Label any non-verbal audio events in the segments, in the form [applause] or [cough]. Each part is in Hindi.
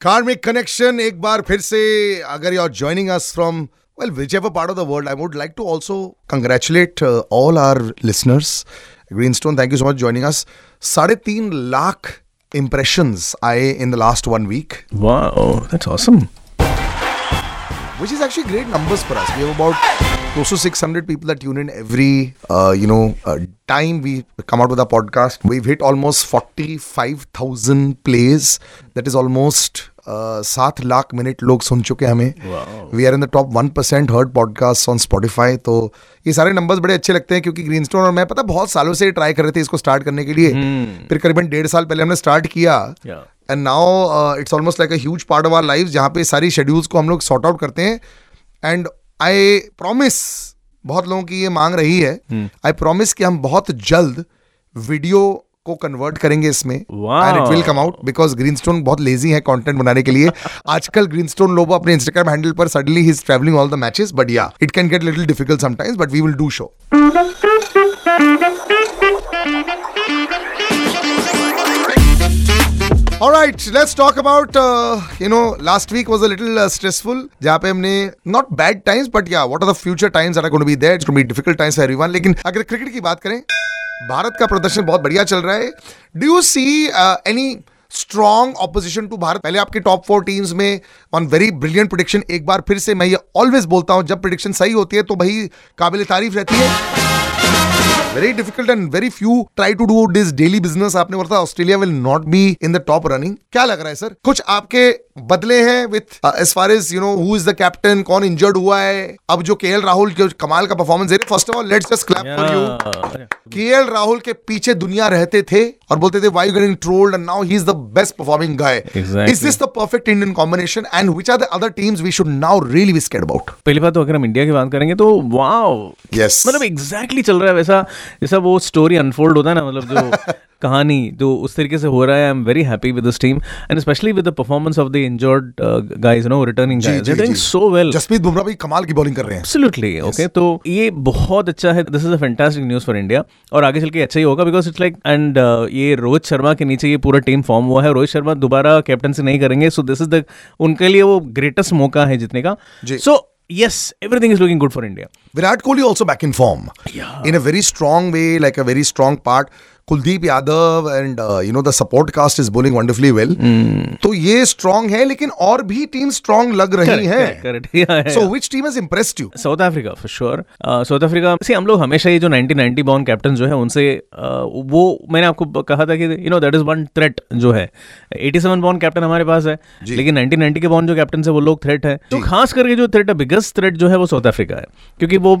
Karmic Connection, ek baar phir se, agar you're joining us from well, whichever part of the world, I would like to also congratulate uh, all our listeners. Greenstone, thank you so much for joining us. Sade teen lakh impressions I in the last one week. Wow, that's awesome. Which is actually great numbers for us. We have about close to 600 people that tune in every, uh, you know, uh, time we come out with a podcast. We've hit almost 45,000 plays. That is almost 7 lakh minute लोग सुन चुके हैं हमें। We are in the top one percent heard podcast on Spotify तो ये सारे नंबर्स बड़े अच्छे लगते हैं क्योंकि ग्रीनस्टोन और मैं पता बहुत सालों से ट्राई कर रहे थे इसको स्टार्ट करने के लिए। Hmm. फिर करीबन डेढ़ साल पहले हमने स्टार्ट किया। And now it's almost like a huge part of our life जहाँ पे सारी शेड्यूल्स को हम लोग सॉर्ट आउट करते हैं। एंड आई प्रोमिस बहुत लोगों की ये मांग रही है। आई hmm. प्रोमिस कि हम बहुत जल्द वीडियो को कन्वर्ट करेंगे इसमें and it will come out because Greenstone बहुत लेजी है कंटेंट बनाने के लिए। आजकल ग्रीनस्टोन लोबो अपने इंस्टाग्राम हैंडल पर suddenly he is travelling all the matches but yeah it can get little difficult sometimes but we will do show All right, let's talk about uh, you know last week was a little uh, stressful जहाँ पे हमने not bad times but yeah what are the future times that are going to be there it's going to be difficult times for everyone लेकिन अगर क्रिकेट की बात करें भारत का प्रदर्शन बहुत बढ़िया चल रहा है do you see any strong opposition to Bharat पहले आपके टॉप फोर टीम्स में ऑन वेरी ब्रिलियंट प्रोडिक्शन एक बार फिर से मैं ये ऑलवेज बोलता हूँ जब प्रोडिक्शन सही होती है तो भाई काबिल तारीफ़ रहती है very difficult and very few try to do this daily business आपने बोला था Australia will not be in the top running क्या लग रहा है सर कुछ आपके बदले हैं with as far as you know who is the captain कौन इंजर्ड हुआ है? अब जो के एल राहुल जो कमाल का परफॉर्मेंस दे रहे first of all let's just clap for you. K Rahul के पीछे दुनिया रहते थे और बोलते थे why getting trolled and now he is the best performing guy is this the perfect Indian combination and which are the other teams we should now really be scared about पहली बात तो अगर हम इंडिया की बात करेंगे तो वाओ Yes. मतलब एग्जैक्टली चल रहा है वैसा। जैसा वो स्टोरी अनफोल्ड होता है ना मतलब जो [laughs] कहानी तो उस तरीके से हो रहा है I am very happy with this team and specially with the performance of the injured guys no returning guys they doing so well Jasprit Bumrah भी कमाल की बॉलिंग कर रहे हैं। एब्सोल्युटली ओके तो ये बहुत अच्छा है. This is a fantastic news for India और आगे चल के अच्छा ही होगा बिकॉज़ इट्स लाइक एंड ये रोहित शर्मा के नीचे ये पूरा टीम फॉर्म हुआ है. रोहित शर्मा दोबारा कैप्टनसी नहीं करेंगे. सो दिस इज़ द उनके लिए वो ग्रेटेस्ट मौका है जीतने का. जी। सो yes, everything is looking good for India. Virat Kohli also back in form. Yeah. In a very strong way, like a very strong part. Yadav and uh, you know the support cast is bowling wonderfully well. तो ये strong है लेकिन और भी टीम strong लग रही हैं. So which team has impressed you? South Africa for sure South Africa से हम लोग हमेशा ये जो 1990 बॉर्न कैप्टन जो है उनसे uh, वो मैंने आपको कहा था कि you know that is one threat जो है। 87 बॉर्न कैप्टन हमारे पास है लेकिन 1990 के बॉर्न जो कैप्टन है वो लोग थ्रेट है। तो खास करके जो थ्रेट है बिगेस्ट थ्रेट जो है वो साउथ अफ्रीका है। क्योंकि वो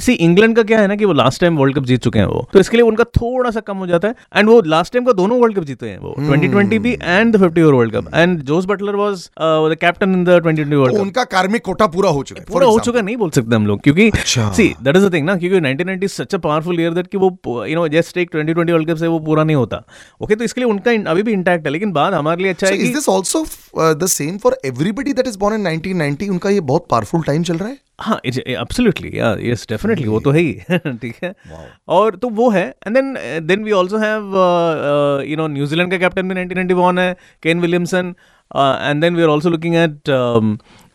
सी इंग्लैंड का क्या है ना कि वो लास्ट टाइम वर्ल्ड कप जीत चुके हैं वो। तो इसके लिए उनका थोड़ा सा कम हो जाता है एंड वो लास्ट टाइम का दोनों वर्ल्ड कप जीते हैं वो 2020 भी and the 50 over world cup and Jos Buttler was the captain in the 2020 world तो कप उनका कार्मिक कोटा पूरा हो चुका है. पूरा हो चुका नहीं बोल सकते हम लोग क्योंकि। See that is the thing ना क्योंकि 1990 such a powerful year that कि वो यू नो जस्ट एक 2020 वर्ल्ड कप से वो पूरा नहीं होता ओके तो इसके लिए उनका इन- अभी भी इंटैक्ट है लेकिन बात हमारे लिए अच्छा है this also uh, the same for everybody that is born in 1990? उनका ये बहुत powerful time चल रहा है. हाँ एब्सोल्युटली या यस डेफिनेटली वो तो है ही [laughs] ठीक है। और तो वो है and then then we also have you know New Zealand का कैप्टन भी नाइनटीन नाइनटी वन है Kane Williamson and then we are also looking at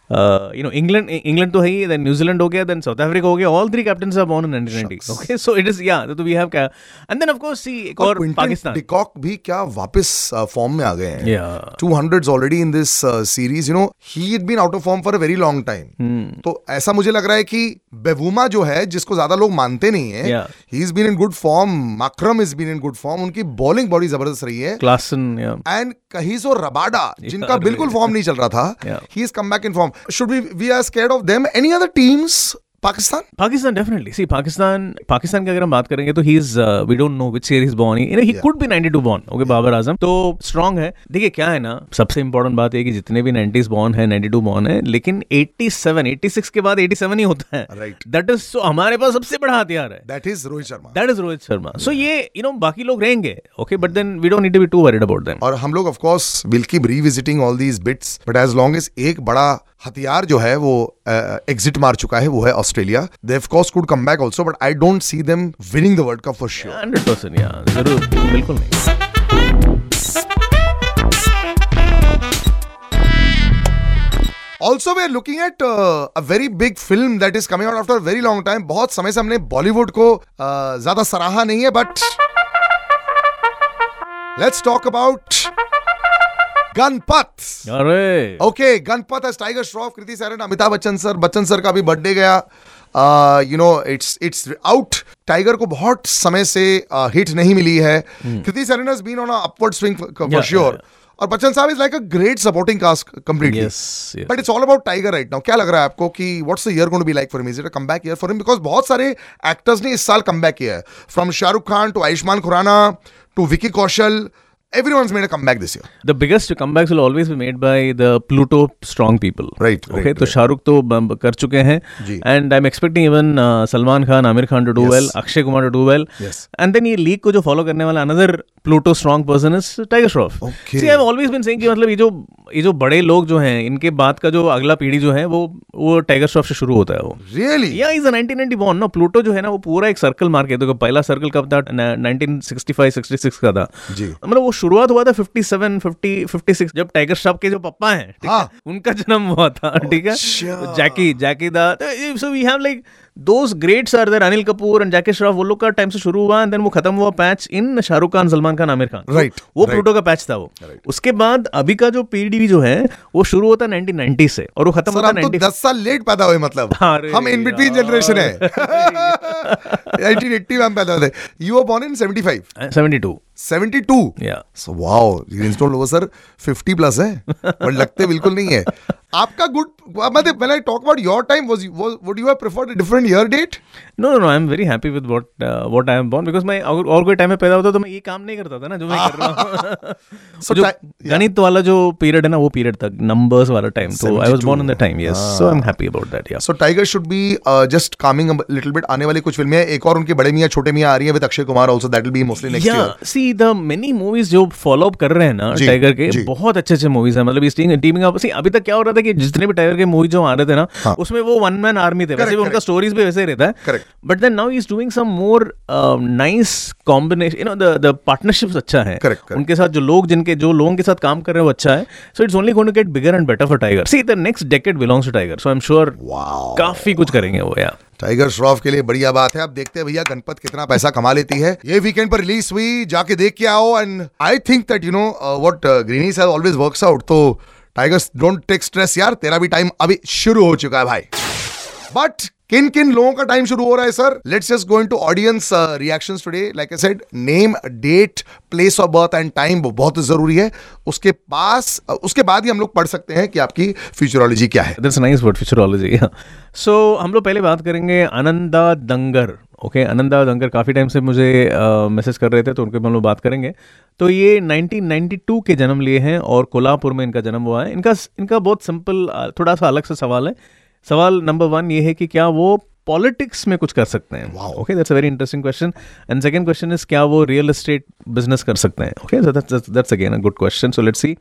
you know England England तो है ही देन न्यूजीलैंड हो गया देन साउथ अफ्रीका हो गया all three captains are born in 1990 okay so it is yeah तो we have and then of course see एक और पाकिस्तान Kock भी क्या वापस फॉर्म में आ गए हैं. Yeah. 200s already in this uh, series. You know, he had been out of form for a very long time. Hmm. तो ऐसा मुझे लग रहा है कि बेवुमा जो है जिसको ज़्यादा लोग मानते नहीं है he is been in good form Markram is been in good form उनकी बॉलिंग बड़ी ज़बरदस्त रही है क्लासन एंड कहीं सो रबाडा जिनका बिल्कुल फॉर्म नहीं चल रहा था he is come back in form should we we are scared of them any other teams Pakistan Pakistan definitely see Pakistan Pakistan की अगर हम बात करेंगे तो he is we don't know which is born no he could be 92 born okay Babar Azam तो स्ट्रांग है देखिए क्या है ना सबसे इंपॉर्टेंट बात है कि जितने भी 90s बॉर्न है 92 बॉर्न है लेकिन 87 86 के बाद 87 ही होता है Right. दैट इज़ सो हमारे पास सबसे बड़ा हथियार है that is Rohit Sharma that is Rohit Sharma so ये यू नो बाकी लोग रहेंगे okay but then we don't need to be too worried about them और हम लोग of course will keep revisiting all these bits but as long as एक बड़ा हथियार जो है वो एग्जिट मार चुका है वो है Australia. They of course could come back also but I don't see them winning the world cup for sure 100% या ज़रूर बिल्कुल नहीं। Also we are looking at a very big film that is coming out after very long time बहुत समय से हमने बॉलीवुड को uh, ज़्यादा सराहा नहीं है but let's talk about Ganpat. अरे। Okay Ganpat as Tiger Shroff Kriti Sanon Amitabh Bachchan sir Bachchan sir का भी बर्थडे गया। You know it's it's out Tiger को बहुत समय से हिट uh, नहीं मिली है। Kriti Sanon has been on upward swing for sure और बच्चन साहब is like a great supporting cast completely but it's all about Tiger right now क्या लग रहा है आपको कि what's the year going to be like for is it a comeback year for him because बहुत सारे एक्टर्स ने इस साल कमबैक किया है। From Shahrukh Khan to Ayushmann Khurrana to Vicky Kaushal everyone's made a comeback this year The biggest comebacks will always be made by the Pluto strong people. Right, Okay, right, तो शाहरुख तो ब- ब- कर चुके हैं जी। And I am expecting Salman Khan Aamir Khan to do Yes. Well Akshay Kumar to do well Yes. And then ये लीग को जो फॉलो करने वाला another pluto strong person is Tiger Shroff Okay. See I always been saying कि मतलब ये जो ये जो बड़े लोग जो हैं इनके बाद का जो अगला पीढ़ी जो है वो वो टाइगर श्रॉफ से शुरू होता है वो really या इज़ 1990 बॉर्न ना प्लूटो जो है ना वो पूरा एक सर्कल मार के देखो पहला सर्कल कब था 1965 66 का था जी। मतलब वो शुरुआत हुआ था 57 50 56 जब टाइगर श्रॉफ के जो पापा हैं हाँ। उनका जन्म हुआ था ठीक है? अच्छा। तो जैकी जैकी दा so we have like those greats are there Anil Kapoor and Jackie Shroff वो लोग का टाइम से शुरू हुआ एंड देन वो खत्म हुआ patch in Shahrukh Khan Salman Khan Aamir Khan Right, वो right. प्लूटो का पैच था वो। उसके बाद अभी का जो पीडी जो है वो शुरू होता है 1990 से और वो खत्म होता है तो 90 दस साल लेट पैदा हुए मतलब। हम इन बिटवीन जनरेशन है 1980 में हम पैदा हुए थे यू वर बोर्न इन 75 72 72 या so wow you install over sir 50 plus है बट लगते बिल्कुल नहीं है। आपका गुड मतलब I talk about your time was, was would you have preferred a different year date? No no no I am very happy with what what I am born because मैं अगर और कोई टाइम में पैदा होता तो मैं ये काम नहीं करता था ना जो मैं कर रहा हूँ। [laughs] So जो गणित वाला जो पीरियड है ना वो पीरियड तक नंबर्स वाला टाइम तो I was born in the time yes so I am happy about that yeah Tiger should be uh, just calming a little bit आने वाली कुछ फ़िल्में एक और उनके बड़े मियाँ छोटे मियाँ आ रही है with Akshay Kumar that will be mostly next year. Yeah see the many movies जो फॉलो अप कर रहे हैं ना टाइगर के बहुत अच्छे अच्छे मूवीज़ हैं मतलब इस टीमिंग अप सी अभी तक क्या हो रहा था कि जितने भी टाइगर के मूवी जो आ रहे थे ना हाँ। उसमें वो वन मैन आर्मी थे। वैसे भी उनका स्टोरीज भी वैसे ही रहता है। But then now is doing some more nice combination you know the the partnerships अच्छा है। Correct, correct. उनके साथ जो लोग जिनके जो लोगों के साथ काम कर रहे हैं वो अच्छा है। So it's only going to get bigger and better for Tiger see the next decade belongs to Tiger so I am sure काफ़ी कुछ करेंगे वो या टाइगर श्रॉफ के लिए बढ़िया बात है। अब देखते हैं भैया गणपत कितना पैसा कमा लेती है। ये वीकेंड पर रिलीज़ हुई जाके देख के आओ। And I think that you know what Greenies has always works out तो टाइगर्स डोंट टेक स्ट्रेस यार तेरा भी टाइम अभी शुरू हो चुका है भाई। बट किन किन लोगों का टाइम शुरू हो रहा है sir let's just going to audience reactions today like I said name date place of birth and time बहुत ज़रूरी है। उसके पास uh, उसके बाद ही हम लोग पढ़ सकते हैं कि आपकी फ्यूचरोलॉजी क्या है। That's nice word futurology so हम लोग पहले बात करेंगे आनंदा दंगर। ओके आनंदा दंगर काफ़ी टाइम से मुझे मैसेज कर रहे थे तो उनके हम लोग बात करेंगे। तो ये 1992 के जन्म लिए हैं और कोल्हापुर में इनका जन्म हुआ है। इनका इनका बहुत सिंपल थोड़ा सा अलग सा सवाल है। सवाल नंबर वन ये है कि क्या वो पॉलिटिक्स में कुछ कर सकते हैं? Okay that's a very interesting question and second question is क्या वो रियल एस्टेट बिज़नेस कर सकते हैं? Okay that's again a good question so let's see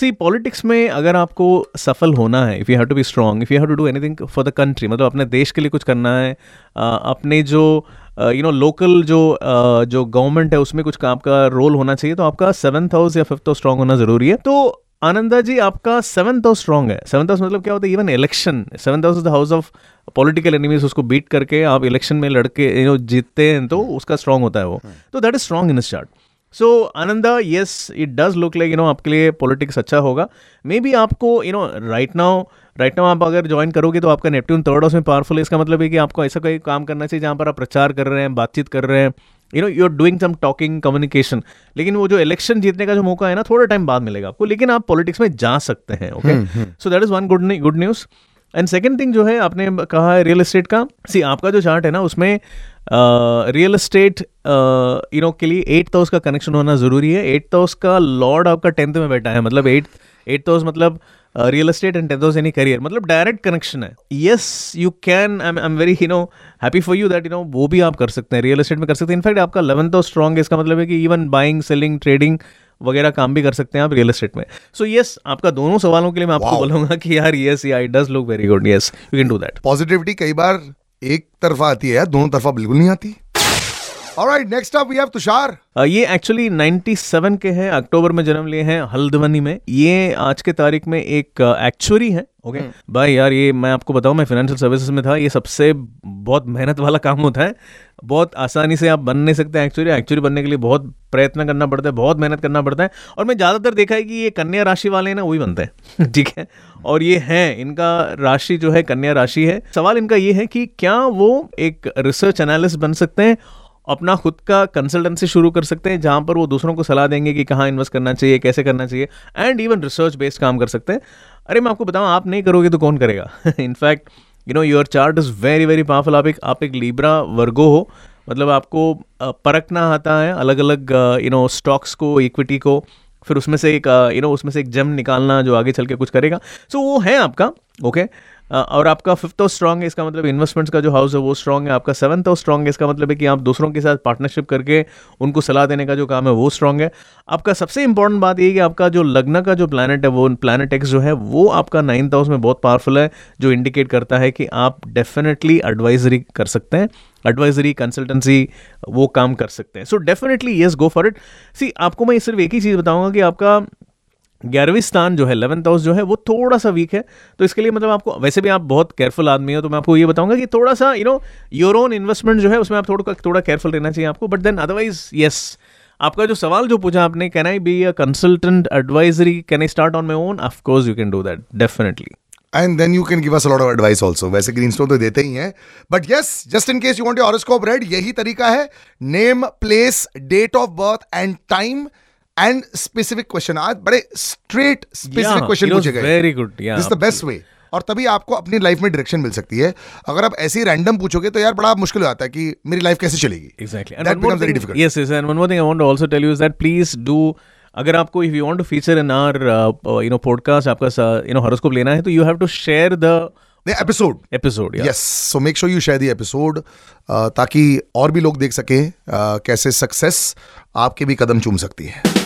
see politics में अगर आपको सफल होना है if you have to be strong if you have to do anything for the country मतलब अपने देश के लिए कुछ करना है अपने जो यू नो लोकल जो जो गवर्नमेंट है उसमें कुछ आपका रोल होना चाहिए तो आपका सेवन्थ हाउस या फिफ्थ हाउस स्ट्रांग होना ज़रूरी है। तो आनंदा जी आपका सेवन्थ हाउस स्ट्रांग है। सेवन्थ हाउस मतलब क्या होता है? Even election seventh house is the house of political enemies उसको बीट करके आप इलेक्शन में लड़के यू नो जीतते हैं तो उसका स्ट्रांग होता है वो। तो दैट इज़ स्ट्रांग इन इस chart so Ananda yes it does look like you know आपके लिए पॉलिटिक्स अच्छा होगा। मे बी आपको you know right now right now आप अगर ज्वाइन करोगे तो आपका नेपट्यून थर्ड हाउस में पावरफुल है। इसका मतलब है कि आपको ऐसा कोई काम करना चाहिए जहाँ पर आप प्रचार कर रहे हैं बातचीत कर रहे हैं। You know you are doing some talking communication लेकिन वो जो इलेक्शन जीतने का जो मौका है ना थोड़ा टाइम बाद मिलेगा आपको। लेकिन आप पॉलिटिक्स में जा सकते हैं okay so that is one good good news and second thing जो है आपने कहा है रियल इस्टेट का। सी आपका जो चार्ट है ना उसमें रियल एस्टेट यू नो के लिए एट्थ हाउस का कनेक्शन होना ज़रूरी है। एट हाउस का लॉर्ड आपका टेंथ में बैठा है। मतलब एट एट हाउस मतलब real estate and tenth house any career मतलब डायरेक्ट कनेक्शन है। Yes you can I am very you know happy for you that you know वो भी आप कर सकते हैं। रियल एस्टेट में कर सकते हैं। इनफैक्ट आपका लेवंथ हाउस स्ट्रॉन्ग है। इसका मतलब है कि इवन बाइंग सेलिंग ट्रेडिंग वगैरह काम भी कर सकते हैं आप रियल एस्टेट में। सो so, यस yes, आपका दोनों सवालों के लिए मैं आपको Wow. बोलूँगा कि यार yes it does look very good yes you can do that positivity कई बार एक तरफा आती है यार दोनों तरफा बिल्कुल नहीं आती? Alright, next up we have Tushar ये एक्चुअली 97 के हैं अक्टूबर में जन्म लिए हैं हल्द्वानी में। ये आज के तारीख में एक एक्चुअरी है ओके भाई यार ये मैं आपको बताऊँ मैं फाइनेंशियल सर्विसेज़ में था ये सबसे बहुत मेहनत वाला काम होता है। बहुत आसानी से आप बन नहीं सकते एक्चुअली एक्चुअली बनने के लिए बहुत प्रयत्न करना पड़ता है बहुत मेहनत करना पड़ता है। और मैं ज़्यादातर देखा है कि ये कन्या राशि वाले हैं ना वही बनते हैं [laughs] ठीक है? और ये हैं इनका राशि जो है कन्या राशि है। सवाल इनका ये है कि क्या वो एक रिसर्च एनालिस्ट बन सकते हैं अपना खुद का कंसल्टेंसी शुरू कर सकते हैं जहाँ पर वो दूसरों को सलाह देंगे कि कहाँ इन्वेस्ट करना चाहिए कैसे करना चाहिए एंड इवन रिसर्च बेस्ड काम कर सकते हैं। अरे मैं आपको बताऊँ आप नहीं करोगे तो कौन करेगा? In fact you know your chart is very very powerful आप एक आप एक लीब्रा वर्गो हो मतलब आपको परखना आता है अलग अलग यू नो स्टॉक्स को इक्विटी को फिर उसमें से एक यू नो उसमें से एक जम निकालना जो आगे चल के कुछ करेगा। सो so, वो है आपका ओके और आपका फिफ्थ हाउस स्ट्रांग है, इसका मतलब इन्वेस्टमेंट्स का जो हाउस है वो स्ट्रांग है, आपका सेवंथ हाउस स्ट्रांग है, इसका मतलब है कि आप दूसरों के साथ पार्टनरशिप करके उनको सलाह देने का जो काम है वो स्ट्रांग है। आपका सबसे इंपॉर्टेंट बात ये है कि आपका जो लग्न का जो प्लानट है वो प्लानट एक्स जो है, वो आपका नाइन्थ हाउस में बहुत पावरफुल है, जो इंडिकेट करता है कि आप डेफिनेटली एडवाइजरी कर सकते हैं एडवाइजरी कंसल्टेंसी वो काम कर सकते हैं। So definitely yes go for it see आपको मैं सिर्फ़ एक ही चीज़ बताऊँगा कि आपका ग्यारहवीं स्थान जो है इलेवंथ हाउस जो है, वो थोड़ा सा वीक है। तो इसके लिए मतलब आपको, वैसे भी आप बहुत केयरफुल आदमी हो तो मैं आपको ये बताऊँगा कि थोड़ा सा you know your own investment जो है, उसमें आप थोड़ा थोड़ा केयरफुल रहना चाहिए आपको। बट देन अदरवाइज़ यस आपका जो सवाल जो पूछा आपने can I be a consultant advisory can I start on my own of course you can do that definitely and then you can give us lot of advice also वैसे ग्रीन स्टोन तो देते ही हैं। But yes just in case you want your read यही तरीका है। Name place date of birth and time and specific question आज बड़े स्ट्रेट स्पेसिफिक क्वेश्चन पूछे गए। Very good this the best way और तभी आपको अपनी लाइफ में डायरेक्शन मिल सकती है। अगर आप ऐसे ही रैंडम पूछोगे तो यार बड़ा मुश्किल हो जाता है कि मेरी लाइफ कैसे चलेगी। Exactly. That becomes very difficult. yes yes and one more thing i want to also tell you is that please do अगर आपको if you want to feature in our you know podcast आपका यू नो हॉरोस्कोप लेना है तो you have to share the the episode episode yes so make sure you share the episode ताकि और भी लोग देख सकें uh, कैसे सक्सेस आपके भी कदम चूम सकती है।